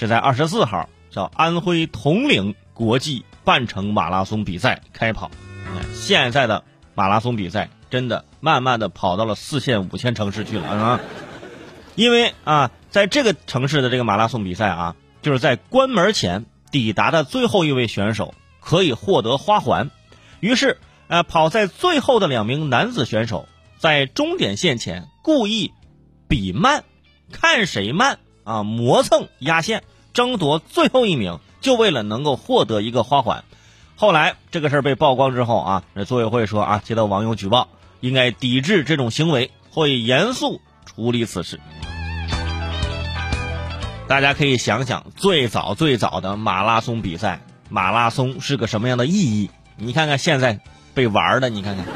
是在二十四号，叫安徽铜陵国际半程马拉松比赛开跑。现在的马拉松比赛真的慢慢的跑到了四线、五线城市去了啊！因为啊，在这个城市的这个马拉松比赛啊，就是在关门前抵达的最后一位选手可以获得花环。于是，呃，跑在最后的两名男子选手在终点线前故意比慢，看谁慢啊，磨蹭压线，争夺最后一名，就为了能够获得一个花环。后来这个事儿被曝光之后啊，那组委会说啊，接到网友举报，应该抵制这种行为，会严肃处理此事。大家可以想想，最早最早的马拉松比赛，马拉松是个什么样的意义？你看看现在被玩的，你看看。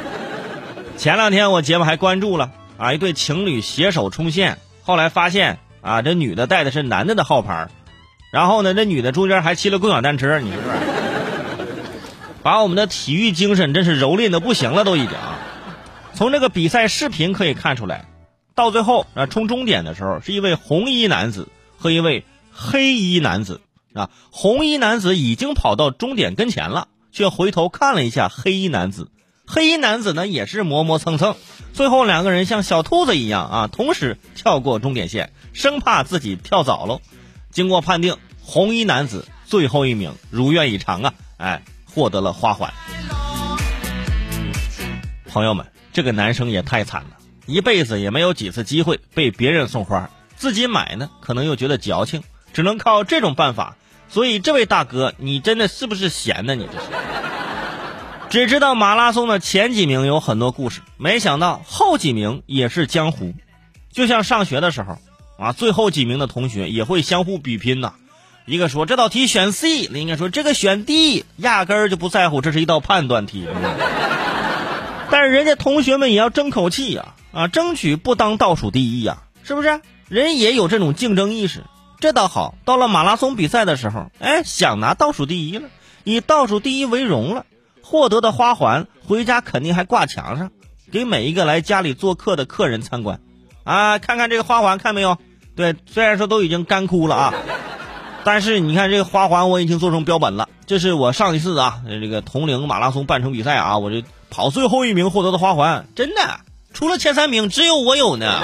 前两天我节目还关注了啊，一对情侣携手冲线，后来发现啊，这女的带的是男的的号牌，然后呢，这女的中间还骑了共享单车，你说，把我们的体育精神真是蹂躏的不行了，都已经。啊从这个比赛视频可以看出来，到最后啊，冲终点的时候，是一位红衣男子。和一位黑衣男子啊，红衣男子已经跑到终点跟前了，却回头看了一下黑衣男子。黑衣男子呢也是磨磨蹭蹭，最后两个人像小兔子一样啊，同时跳过终点线，生怕自己跳早了。经过判定，红衣男子最后一名，如愿以偿啊，哎，获得了花环。朋友们，这个男生也太惨了，一辈子也没有几次机会被别人送花。自己买呢，可能又觉得矫情，只能靠这种办法。所以，这位大哥，你真的是不是闲的？你这是？只知道马拉松的前几名有很多故事，没想到后几名也是江湖。就像上学的时候啊，最后几名的同学也会相互比拼呐。一个说这道题选 C，另一个说这个选 D，压根儿就不在乎这是一道判断题。但是人家同学们也要争口气呀，啊，争取不当倒数第一呀，是不是？人也有这种竞争意识，这倒好。到了马拉松比赛的时候，哎，想拿倒数第一了，以倒数第一为荣了，获得的花环回家肯定还挂墙上，给每一个来家里做客的客人参观。啊，看看这个花环，看没有？对，虽然说都已经干枯了啊，但是你看这个花环我已经做成标本了。这是我上一次啊，这个铜陵马拉松半程比赛啊，我这跑最后一名获得的花环，真的，除了前三名，只有我有呢。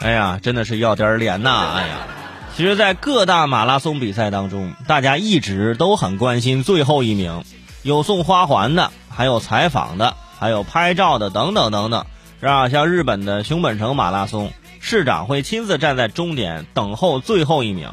哎呀，真的是要点脸呐！哎呀，其实，在各大马拉松比赛当中，大家一直都很关心最后一名，有送花环的，还有采访的，还有拍照的，等等等等，是吧？像日本的熊本城马拉松，市长会亲自站在终点等候最后一名；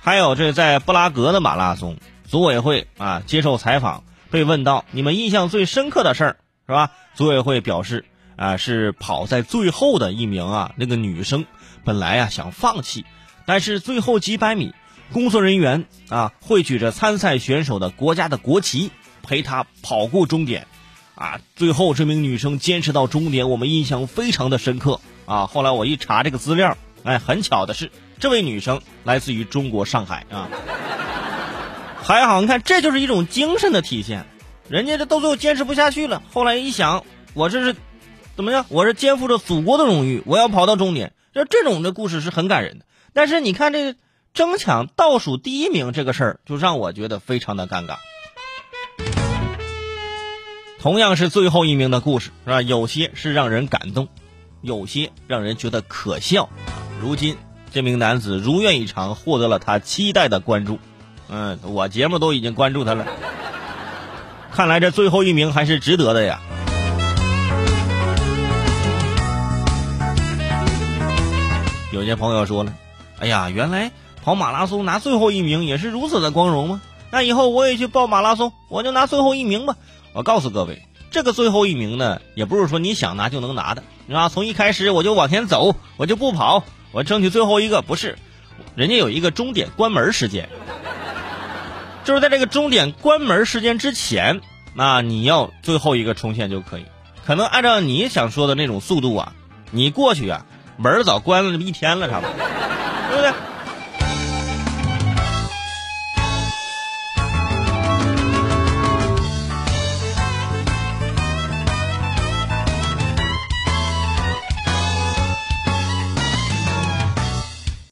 还有这在布拉格的马拉松，组委会啊接受采访，被问到你们印象最深刻的事儿，是吧？组委会表示。啊，是跑在最后的一名啊，那个女生本来啊想放弃，但是最后几百米，工作人员啊会举着参赛选手的国家的国旗陪她跑过终点，啊，最后这名女生坚持到终点，我们印象非常的深刻啊。后来我一查这个资料，哎，很巧的是，这位女生来自于中国上海啊，还好，你看这就是一种精神的体现，人家这到最后坚持不下去了，后来一想，我这是。怎么样？我是肩负着祖国的荣誉，我要跑到终点。就这种的故事是很感人的。但是你看这个争抢倒数第一名这个事儿，就让我觉得非常的尴尬。同样是最后一名的故事，是吧？有些是让人感动，有些让人觉得可笑。如今这名男子如愿以偿，获得了他期待的关注。嗯，我节目都已经关注他了。看来这最后一名还是值得的呀。有些朋友说了：“哎呀，原来跑马拉松拿最后一名也是如此的光荣吗？那以后我也去报马拉松，我就拿最后一名吧。”我告诉各位，这个最后一名呢，也不是说你想拿就能拿的，啊，从一开始我就往前走，我就不跑，我争取最后一个，不是，人家有一个终点关门时间，就是在这个终点关门时间之前，那你要最后一个冲线就可以。可能按照你想说的那种速度啊，你过去啊。门早关了一天了，差不多，对不对？